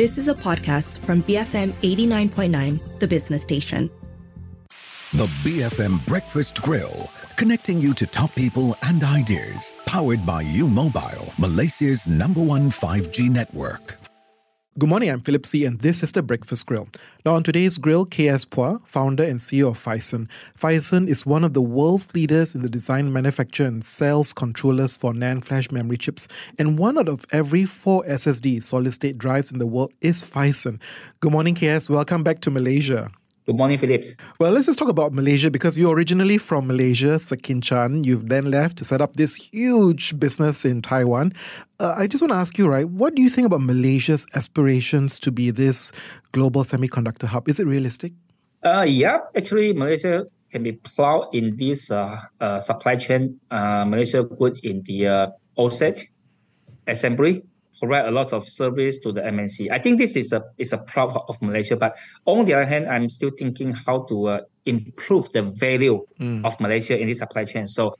This is a podcast from BFM 89.9, the business station. The BFM Breakfast Grill, connecting you to top people and ideas, powered by U Mobile, Malaysia's number one 5G network. Good morning, I'm Philip See, and this is the Breakfast Grill. Now, on today's grill, KS Pua, founder and CEO of Phison. Phison is one of the world's leaders in the design, manufacture, and sales controllers for NAND flash memory chips. And one out of every four SSD solid state drives in the world is Phison. Good morning, KS. Welcome back to Malaysia. Good morning, Philips. Well, let's just talk about Malaysia because you're originally from Malaysia, Sekinchan. You've then left to set up this huge business in Taiwan. Uh, I just want to ask you, right, what do you think about Malaysia's aspirations to be this global semiconductor hub? Is it realistic? Uh, yeah, actually, Malaysia can be plowed in this uh, uh, supply chain. Uh, Malaysia good in the uh, OSAT assembly, provide a lot of service to the MNC. I think this is a is a proud of Malaysia. But on the other hand, I'm still thinking how to uh, improve the value mm. of Malaysia in this supply chain. So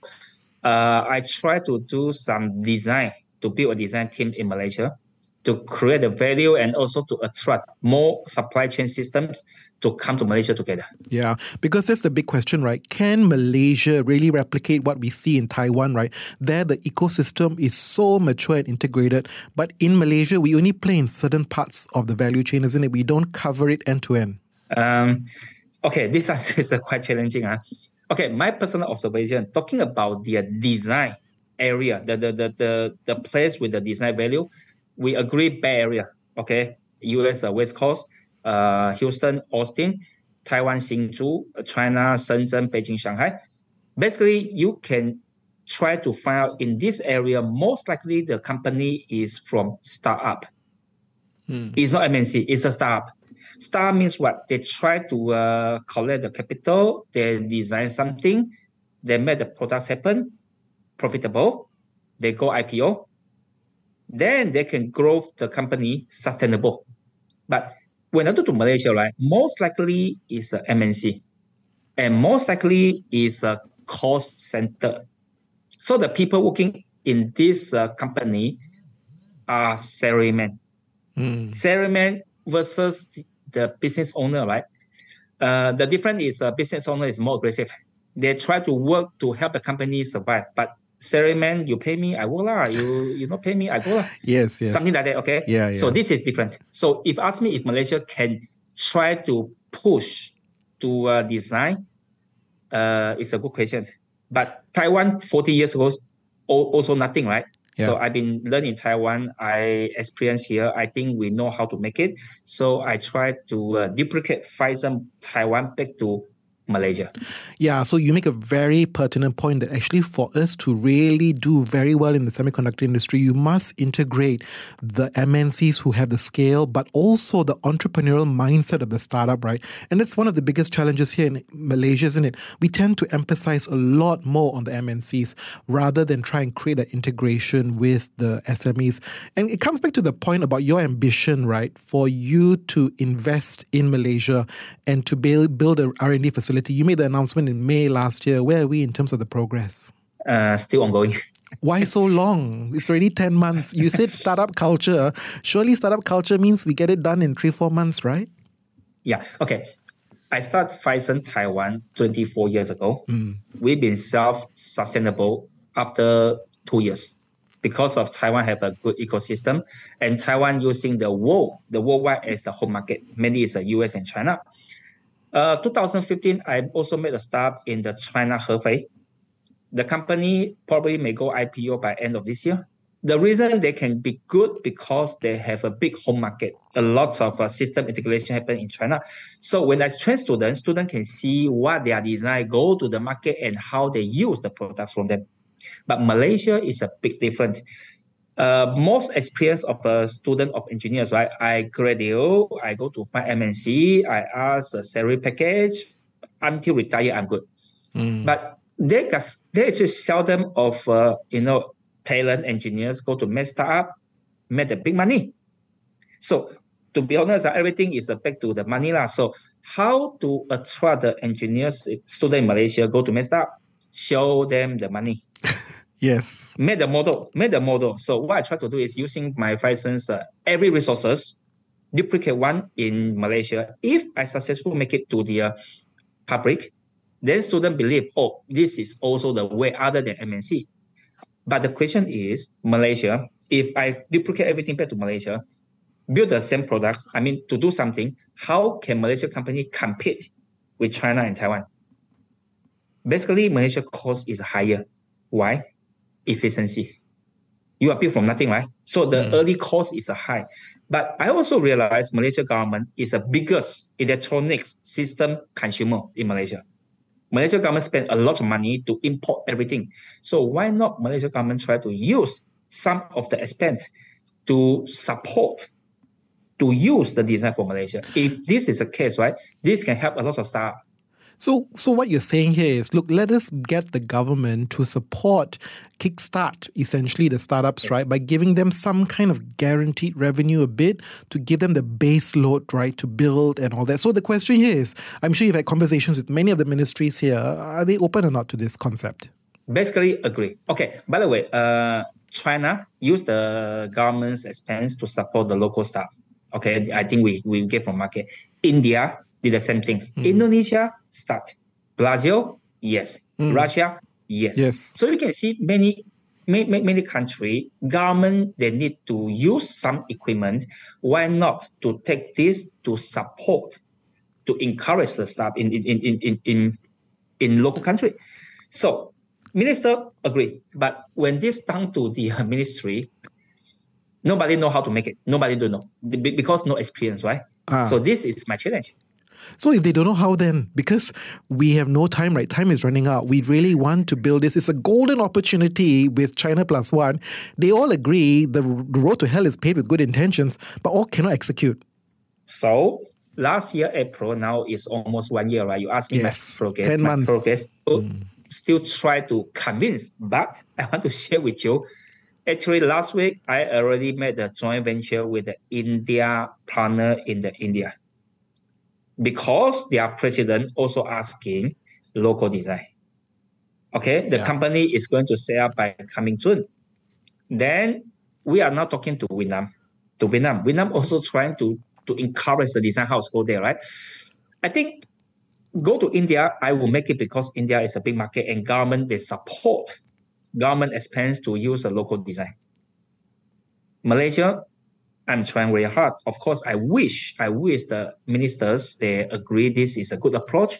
uh, I try to do some design to build a design team in Malaysia to create the value and also to attract more supply chain systems to come to Malaysia together. Yeah, because that's the big question, right? Can Malaysia really replicate what we see in Taiwan, right? There, the ecosystem is so mature and integrated, but in Malaysia, we only play in certain parts of the value chain, isn't it? We don't cover it end to end. Um, okay, this is quite challenging. Huh? Okay, my personal observation, talking about the design area, the, the, the, the, the place with the design value, we agree Bay Area, okay, U.S. Uh, West Coast, uh, Houston, Austin, Taiwan, Hsinchu, China, Shenzhen, Beijing, Shanghai. Basically, you can try to find out in this area. Most likely, the company is from startup. Hmm. It's not MNC. It's a startup. Startup means what? They try to uh, collect the capital. They design something. They make the products happen, profitable. They go IPO then they can grow the company sustainable. But when I go to Malaysia, right, most likely is a MNC, and most likely is a cost center. So the people working in this uh, company are salarymen. Mm. Salarymen versus the business owner, right? Uh, the difference is uh, business owner is more aggressive. They try to work to help the company survive, but salaryman, you pay me, I work lah. You you not pay me, I go lah. Yes, yes. Something like that. Okay. Yeah, yeah. So this is different. So if ask me if Malaysia can try to push to uh, design, uh, it's a good question. But Taiwan 40 years ago, also nothing, right? Yeah. So I've been learning Taiwan. I experience here. I think we know how to make it. So I try to uh, duplicate Phison Taiwan back to Malaysia. Yeah, so you make a very pertinent point that actually for us to really do very well in the semiconductor industry, you must integrate the MNCs who have the scale, but also the entrepreneurial mindset of the startup, right? And that's one of the biggest challenges here in Malaysia, isn't it? We tend to emphasize a lot more on the MNCs rather than try and create an integration with the SMEs. And it comes back to the point about your ambition, right? For you to invest in Malaysia and to build, build a R&D facility you made the announcement in May last year. Where are we in terms of the progress? Uh, still ongoing. Why so long? It's already 10 months. You said startup culture. Surely startup culture means we get it done in three, four months, right? Yeah. Okay. I started Phison Taiwan 24 years ago. Mm. We've been self-sustainable after two years because of Taiwan have a good ecosystem and Taiwan using the world, the worldwide as the home market. Mainly is the US and China. Uh, 2015, I also made a start in the China Hefei. The company probably may go IPO by end of this year. The reason they can be good because they have a big home market. A lot of uh, system integration happen in China. So when I train students, students can see what their design, go to the market and how they use the products from them. But Malaysia is a big difference uh, most experience of a student of engineers, right? I graduate, I go to find MNC, I ask a salary package until retire, I'm good. Mm. But they got they actually seldom of uh, you know talent engineers go to make startup, make the big money. So to be honest, uh, everything is back to the money lah. So how to attract the engineers student in Malaysia go to startup? Show them the money. Yes. Made the model, made the model. So what I try to do is using my Phison's uh, every resources duplicate one in Malaysia. If I successfully make it to the uh, public, then students believe, oh, this is also the way other than MNC. But the question is, Malaysia, if I duplicate everything back to Malaysia, build the same products, I mean, to do something, how can Malaysia company compete with China and Taiwan? Basically, Malaysia cost is higher. Why? Efficiency. You are built from nothing, right? So the mm. early cost is a high. But I also realize Malaysia government is the biggest electronics system consumer in Malaysia. Malaysia government spend a lot of money to import everything. So why not Malaysia government try to use some of the expense to support to use the design for Malaysia? If this is the case, right, this can help a lot of startups so, so what you're saying here is, look, let us get the government to support, kickstart essentially the startups, right, by giving them some kind of guaranteed revenue a bit to give them the base load, right, to build and all that. So the question here is, I'm sure you've had conversations with many of the ministries here. Are they open or not to this concept? Basically, agree. Okay. By the way, uh, China use the government's expense to support the local staff. Okay, I think we we get from market. India did the same things. Mm. Indonesia start. Brazil, yes. Mm. Russia, yes. Yes. So you can see many many, many country government they need to use some equipment. Why not to take this to support, to encourage the staff in in in in in, in local country? So minister agree, but when this down to the ministry, nobody know how to make it. Nobody do know because no experience, right? Ah. So this is my challenge. So if they don't know how then, because we have no time, right? Time is running out. We really want to build this. It's a golden opportunity with China Plus One. They all agree the road to hell is paved with good intentions, but all cannot execute. So last year, April, now is almost one year, right? You asked me yes, my progress. 10 months. progress. Mm. Still try to convince, but I want to share with you. Actually, last week, I already made a joint venture with the India partner in the India because their president also asking local design. Okay, the yeah. company is going to set up by coming June. Then we are now talking to Vietnam. To Vietnam, Vietnam also trying to to encourage the design house go there, right? I think go to India, I will make it because India is a big market and government they support government expense to use a local design. Malaysia, I'm trying very hard. Of course, I wish, I wish the ministers they agree this is a good approach,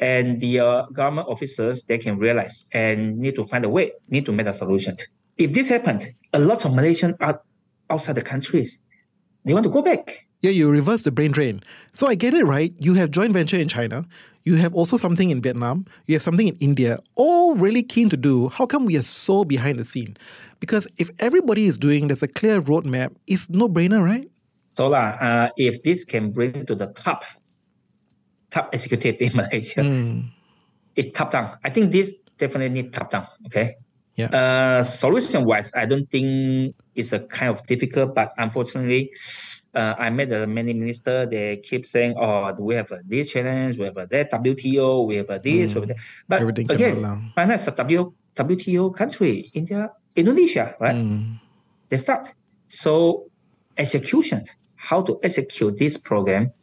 and the uh, government officers they can realize and need to find a way, need to make a solution. If this happened, a lot of Malaysians are outside the countries. They want to go back. Yeah, you reverse the brain drain. So I get it right. You have joint venture in China. You have also something in Vietnam. You have something in India. All really keen to do. How come we are so behind the scene? Because if everybody is doing, there's a clear roadmap. It's no brainer, right? So uh, if this can bring to the top, top executive in Malaysia, mm. it's top down. I think this definitely need top down. Okay. Yeah. Uh, solution wise, I don't think it's a kind of difficult, but unfortunately, uh, I met the many minister. They keep saying, "Oh, we have a, this challenge, we have a, that WTO, we have a, this, mm. we have that." But Everything again, China is a w, WTO country. India, Indonesia, right? Mm. They start. So execution, how to execute this program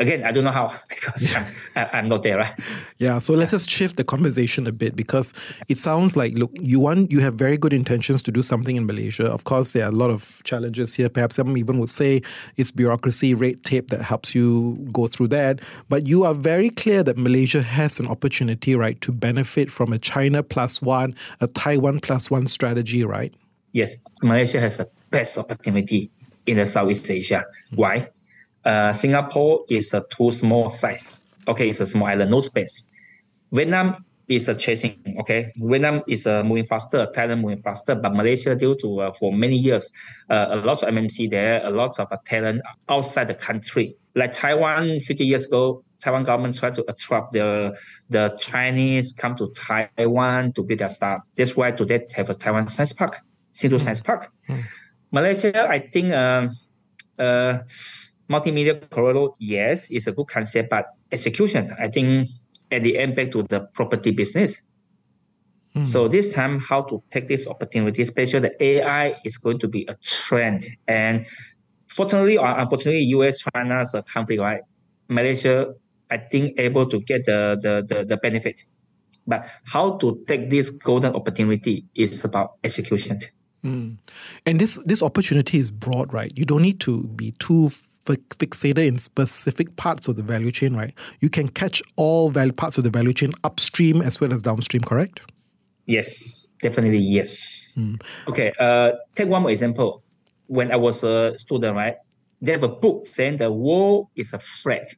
again, I don't know how because I'm, I'm not there, right? Yeah. So let's just shift the conversation a bit because it sounds like, look, you want, you have very good intentions to do something in Malaysia. Of course, there are a lot of challenges here. Perhaps some even would say it's bureaucracy, red tape that helps you go through that. But you are very clear that Malaysia has an opportunity, right, to benefit from a China plus one, a Taiwan plus one strategy, right? Yes, Malaysia has the best opportunity in the Southeast Asia. Mm-hmm. Why? Uh, Singapore is a too small size. Okay, it's a small island, no space. Vietnam is a chasing. Okay, Vietnam is uh, moving faster, Thailand moving faster, but Malaysia due to uh, for many years uh, a lot of MNC there, a lot of uh, talent outside the country. Like Taiwan, 50 years ago, Taiwan government tried to attract the the Chinese come to Taiwan to build their startup. That's why today have a Taiwan Science Park, mm. Science Park. Mm. Malaysia, I think. Multimedia corridor, yes, it's a good concept, but execution, I think at the end back to the property business. Mm. So this time, how to take this opportunity, especially the AI is going to be a trend. And fortunately or unfortunately, U.S. China's uh, conflict, right? Malaysia, I think, able to get the, the, the, the benefit. But how to take this golden opportunity is about execution. Mm. And this this opportunity is broad, right? You don't need to be too fixated in specific parts of the value chain, right? You can catch all value parts of the value chain upstream as well as downstream, correct? Yes, definitely yes. Mm. Okay, uh, take one more example. When I was a student, right, they have a book saying the world is a threat.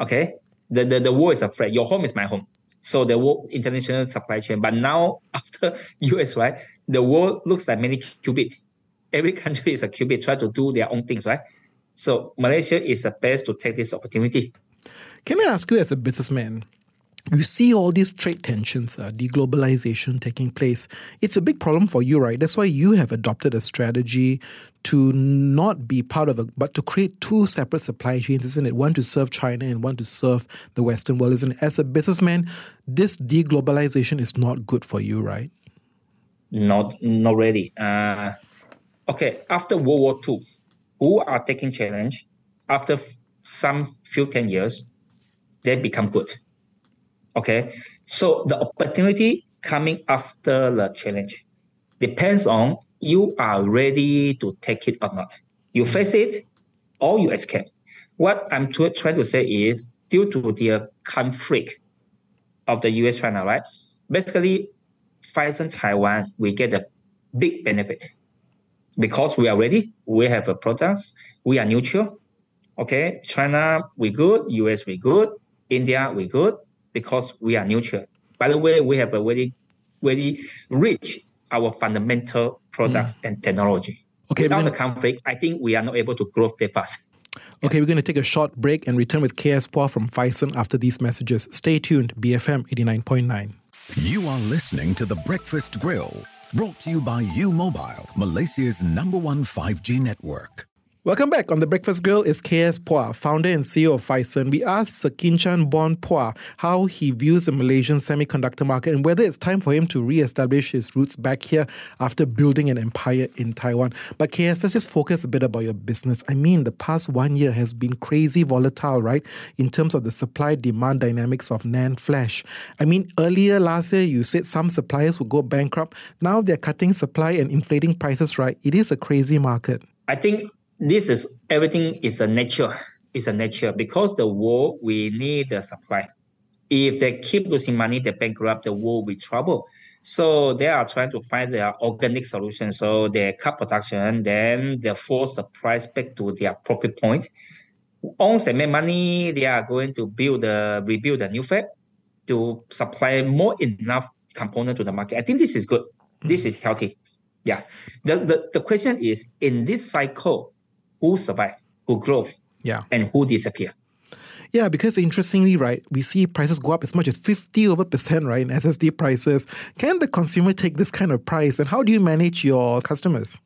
Okay, the, the, the world is a threat. Your home is my home. So the world international supply chain. But now after US, right, the world looks like many qubit. Every country is a qubit, try to do their own things, right? So Malaysia is the best to take this opportunity. Can I ask you as a businessman, you see all these trade tensions, uh, deglobalization taking place. It's a big problem for you, right? That's why you have adopted a strategy to not be part of it, but to create two separate supply chains, isn't it? One to serve China and one to serve the Western world, isn't it? As a businessman, this deglobalization is not good for you, right? Not, not really. Uh, okay, after World War II, who are taking challenge, after some few 10 years, they become good Okay, so the opportunity coming after the challenge depends on you are ready to take it or not. You mm-hmm. face it or you escape. What I'm t- trying to say is due to the conflict of the US China, right? Basically, Phison Taiwan, we get a big benefit because we are ready. We have a products. We are neutral. Okay, China, we good. US, we good. India, we good because we are neutral. By the way, we have a very, very rich our fundamental products mm. and technology. Okay, Without gonna... the conflict, I think we are not able to grow that fast. Okay, we're going to take a short break and return with KS Pua from Phison after these messages. Stay tuned, BFM 89.9. You are listening to The Breakfast Grill, brought to you by U Mobile, Malaysia's number one 5G network. Welcome back on The Breakfast Grill is KS Pua, founder and CEO of Phison. We asked Sekinchan Bon Pua how he views the Malaysian semiconductor market and whether it's time for him to re-establish his roots back here after building an empire in Taiwan. But KS, let's just focus a bit about your business. I mean, the past one year has been crazy volatile, right? In terms of the supply-demand dynamics of NAND flash. I mean, earlier last year, you said some suppliers would go bankrupt. Now they're cutting supply and inflating prices, right? It is a crazy market. I think this is everything is a nature. It's a nature because the world we need the supply. If they keep losing money, they bankrupt, the world will trouble. So they are trying to find their organic solution. So they cut production, then they force the price back to their profit point. Once they make money, they are going to build the rebuild the new fab to supply more enough component to the market. I think this is good. This hmm. is healthy. Yeah. The, the the question is in this cycle, who survive, who grow, yeah, and who disappear. Yeah, because interestingly, right, we see prices go up as much as 50 over percent, right, in SSD prices. Can the consumer take this kind of price? And how do you manage your customers?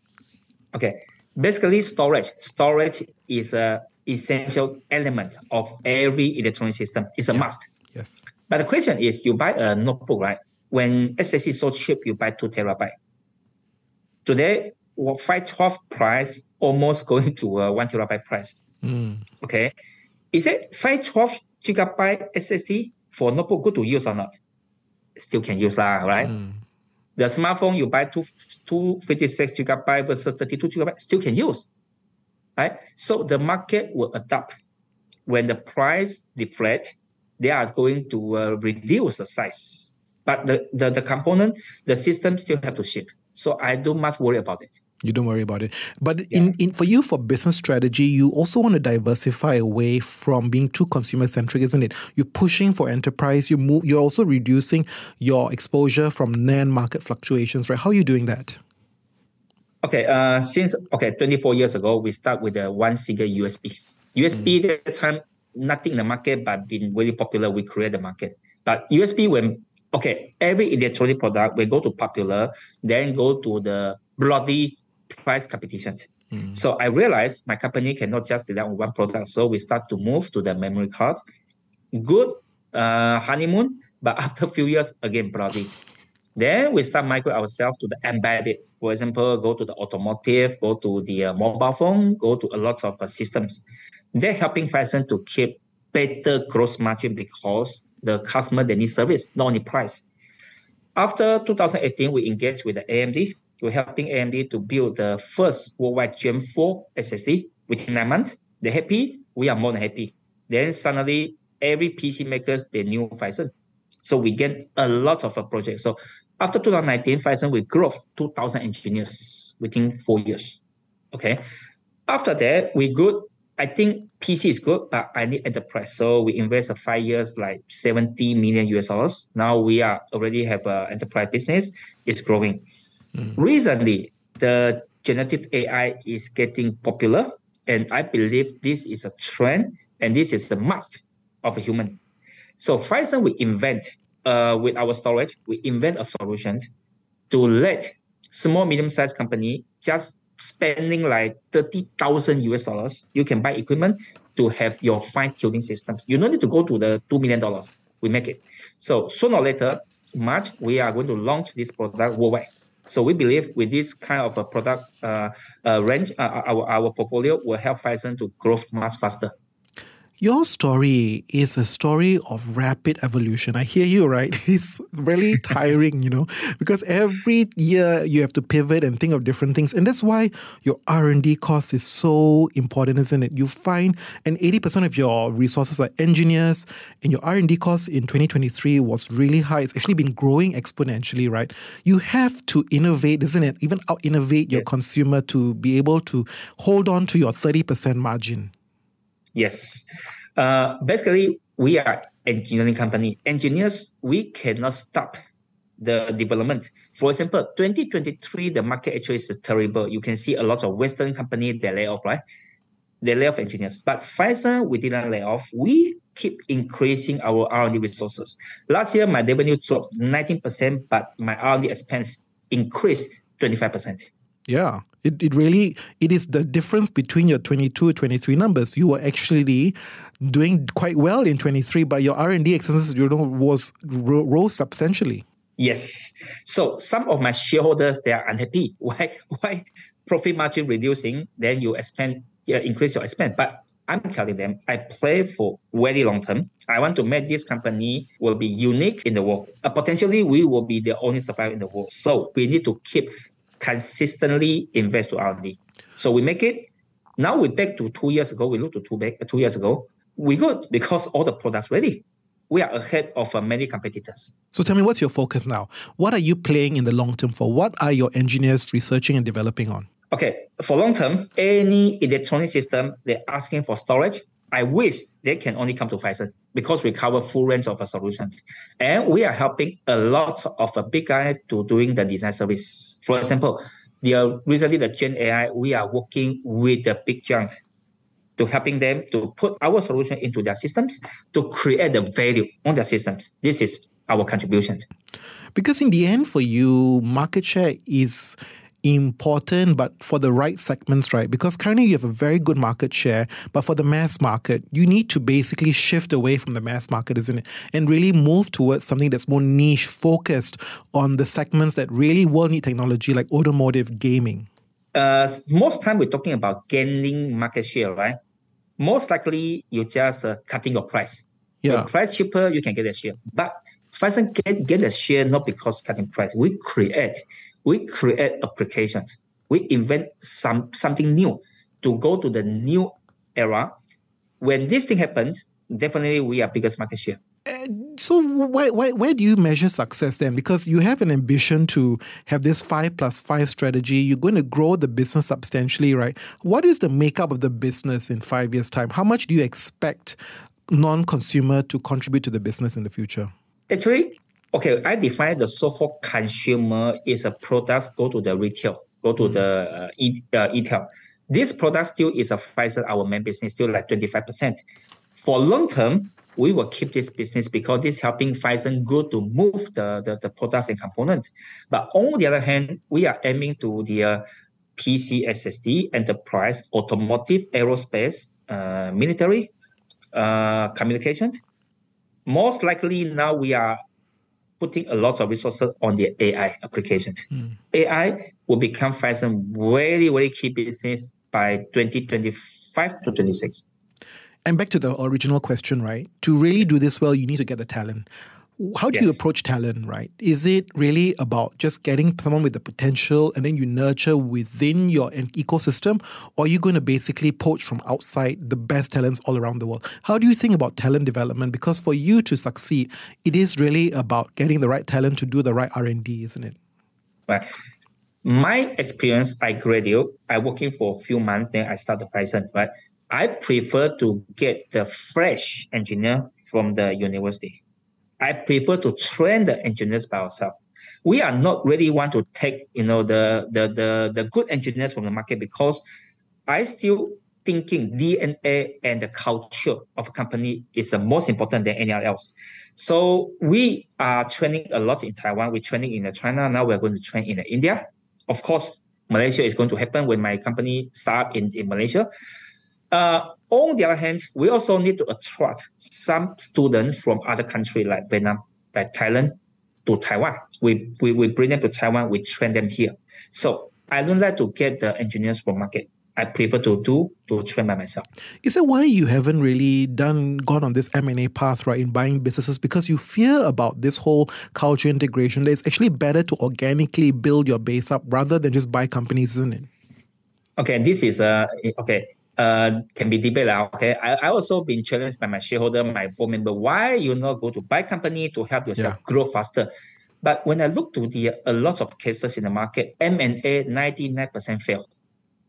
Okay. Basically, storage. Storage is a essential element of every electronic system. It's a yeah. must. Yes. But the question is, you buy a notebook, right? When SSD is so cheap, you buy two terabyte. Today, 512 price almost going to a one terabyte price. Mm. Okay. Is it 512 gigabyte SSD for notebook good to use or not? Still can use lah, right? Mm. The smartphone you buy two, 256 gigabyte versus 32 gigabyte still can use. Right? So the market will adapt. When the price deflate, they are going to uh, reduce the size. But the, the, the component, the system still have to ship. So I don't much worry about it. You don't worry about it. But yeah. in, in for you for business strategy, you also want to diversify away from being too consumer centric, isn't it? You're pushing for enterprise. You move. You're also reducing your exposure from NAND market fluctuations, right? How are you doing that? Okay. Uh, since okay, 24 years ago, we start with the one single USB. USB mm. at the time nothing in the market, but been really popular. We create the market. But USB when okay, every electronic product we go to popular, then go to the bloody price competition. Mm. So I realized my company cannot just rely on one product. So we start to move to the memory card. Good uh, honeymoon, but after a few years, again, bloody. Then we start migrate ourselves to the embedded. For example, go to the automotive, go to the uh, mobile phone, go to a lot of uh, systems. They're helping Phison to keep better gross margin because the customer they need service, not only price. After 2018, we engaged with the AMD. We're helping AMD to build the first worldwide Gen 4 SSD within nine months. They're happy. We are more than happy. Then suddenly, every PC makers they knew Phison. So we get a lot of a project. So after 2019, Phison we grew 2,000 engineers within four years. Okay. After that, we good. I think PC is good, but I need enterprise. So we invest a five years, like 70 million US dollars. Now we are already have a enterprise business. It's growing. Mm. Recently, the generative AI is getting popular, and I believe this is a trend, and this is the must of a human. So Phison, we invent uh, with our storage, we invent a solution to let small, medium-sized company just spending like 30,000 US dollars, you can buy equipment to have your fine tuning systems. You don't need to go to the $2 million. We make it. So sooner or later, March, we are going to launch this product worldwide. So we believe with this kind of a product uh, uh, range, uh, our, our portfolio will help Phison to grow much faster. Your story is a story of rapid evolution. I hear you, right? It's really tiring, you know, because every year you have to pivot and think of different things. And that's why your R&D cost is so important, isn't it? You find and 80% of your resources are engineers and your R&D cost in 2023 was really high. It's actually been growing exponentially, right? You have to innovate, isn't it? Even out innovate your yes. consumer to be able to hold on to your 30% margin. Yes. Uh, basically, we are engineering company. Engineers, we cannot stop the development. For example, 2023, the market actually is terrible. You can see a lot of Western company they lay off, right? They lay off engineers. But Phison, we didn't lay off. We keep increasing our R&D resources. Last year, my revenue dropped 19%, but my R&D expense increased 25%. Yeah. It, it really it is the difference between your 22 23 numbers you were actually doing quite well in 23 but your r&d expenses you know was rose substantially yes so some of my shareholders they are unhappy why why profit margin reducing then you expand yeah, increase your expense but I'm telling them I play for very long term. I want to make this company will be unique in the world. Uh, potentially, we will be the only supplier in the world. So we need to keep consistently invest to R&D. So we make it. Now we back to two years ago. We look to two back two years ago. We good because all the products ready. We are ahead of uh, many competitors. So tell me, what's your focus now? What are you playing in the long term for? What are your engineers researching and developing on? Okay, for long term, any electronic system they're asking for storage, I wish they can only come to Phison because we cover full range of solutions. And we are helping a lot of a big guy to doing the design service. For example, the uh, recently the Gen AI, we are working with the big giant to helping them to put our solution into their systems to create the value on their systems. This is our contribution. Because in the end, for you, market share is important, but for the right segments, right? Because currently you have a very good market share, but for the mass market, you need to basically shift away from the mass market, isn't it? And really move towards something that's more niche, focused on the segments that really will need technology, like automotive gaming. Uh, most time we're talking about gaining market share, right? Most likely you're just uh, cutting your price. Yeah. Your price cheaper, you can get a share. But Phison get, get a share not because cutting price. We create we create applications. We invent some something new to go to the new era. When this thing happens, definitely we are biggest market share. Uh, so why, why, where do you measure success then? Because you have an ambition to have this five plus five strategy. You're going to grow the business substantially, right? What is the makeup of the business in five years' time? How much do you expect non-consumer to contribute to the business in the future? Actually, okay, I define the so-called consumer is a product go to the retail, go to mm-hmm. the uh, e- uh, retail. This product still is a Phison, our main business, still like 25%. For long term, we will keep this business because this helping Phison go to move the, the, the products and components. But on the other hand, we are aiming to the uh, PC SSD, enterprise, automotive, aerospace, uh, military, uh, communication. Most likely now we are putting a lot of resources on the AI applications. Mm. AI will become Phison very, very key business by 2025 to 26. And back to the original question, right? To really do this well, you need to get the talent. How do yes. you approach talent, right? Is it really about just getting someone with the potential and then you nurture within your ecosystem? Or are you going to basically poach from outside the best talents all around the world? How do you think about talent development? Because for you to succeed, it is really about getting the right talent to do the right R&D, isn't it? Right. My experience, I graduate, I working for a few months, then I start the Phison, right? I prefer to get the fresh engineer from the university I prefer to train the engineers by ourselves. We are not really want to take, you know, the the the, the good engineers from the market because I still thinking DNA and the culture of a company is the most important than anything else. So we are training a lot in Taiwan. We're training in China. Now we're going to train in India. Of course, Malaysia is going to happen when my company start in, in Malaysia. Uh, on the other hand, we also need to attract some students from other countries like Vietnam, like Thailand, to Taiwan. We, we, we bring them to Taiwan, we train them here. So I don't like to get the engineers from market. I prefer to do to train by myself. Is that why you haven't really done gone on this M and A path, right, in buying businesses? Because you fear about this whole culture integration. That it's actually better to organically build your base up rather than just buy companies, isn't it? Okay, this is uh okay uh, can be debated. Okay, I, I also been challenged by my shareholder, my board member, why you not go to buy company to help yourself yeah. grow faster. But when I look to the a lot of cases in the market, M and A 99% fail.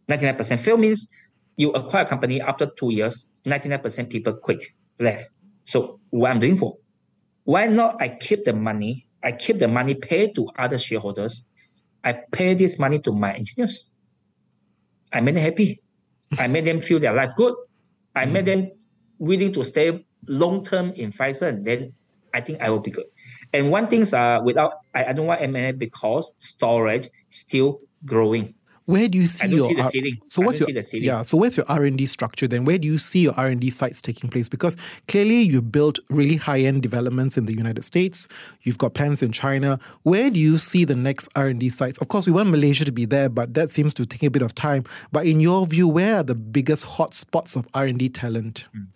99% fail means you acquire a company after two years, 99% people quit, left. So what I'm doing for? Why not I keep the money, I keep the money paid to other shareholders, I pay this money to my engineers. I made them happy. I made them feel their life good. I made them willing to stay long term in Phison. Then I think I will be good. And one thing is, uh, without I, I don't want M&A because storage still growing. Where do you see your see ceiling. so what's your yeah so where's your R and D structure then? Where do you see your R and D sites taking place? Because clearly you've built really high end developments in the United States. You've got plans in China. Where do you see the next R and D sites? Of course, we want Malaysia to be there, but that seems to take a bit of time. But in your view, where are the biggest hot spots of R and D talent? Mm.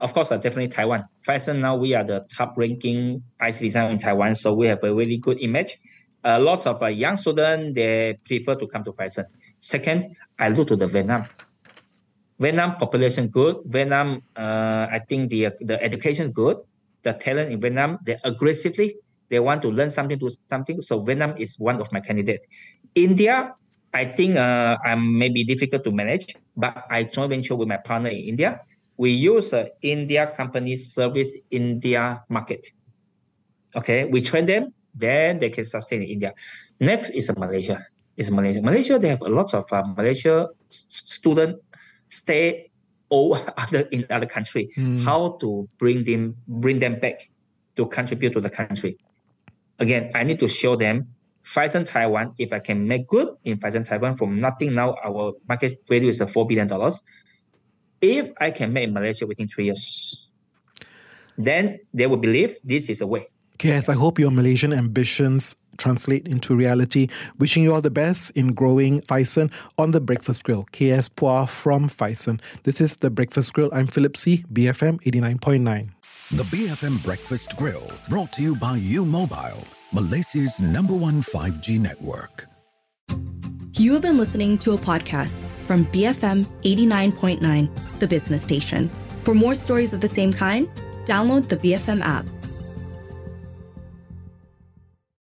Of course, uh, definitely Taiwan. Phison now we are the top ranking IC design in Taiwan, so we have a really good image uh, lots of uh, young students, they prefer to come to Phison. Second, I look to the Vietnam. Vietnam population good. Vietnam, uh, I think the the education good. The talent in Vietnam, they aggressively, they want to learn something, do something. So Vietnam is one of my candidates. India, I think uh, I'm maybe difficult to manage, but I joint venture with my partner in India. We use uh, India company service India market. Okay, we train them then they can sustain in India. Next is Malaysia. Is Malaysia. Malaysia, they have a lot of uh, Malaysia student stay all other in other country. Mm. How to bring them bring them back to contribute to the country. Again, I need to show them Phison Taiwan. If I can make good in Phison Taiwan from nothing now, our market value is a four billion dollars. If I can make in Malaysia within three years, then they will believe this is a way. KS, I hope your Malaysian ambitions translate into reality. Wishing you all the best in growing Phison on the Breakfast Grill. KS Pua from Phison. This is the Breakfast Grill. I'm Philip See, BFM 89.9. The BFM Breakfast Grill, brought to you by U Mobile, Malaysia's number one 5G network. You have been listening to a podcast from BFM 89.9, the business station. For more stories of the same kind, download the BFM app.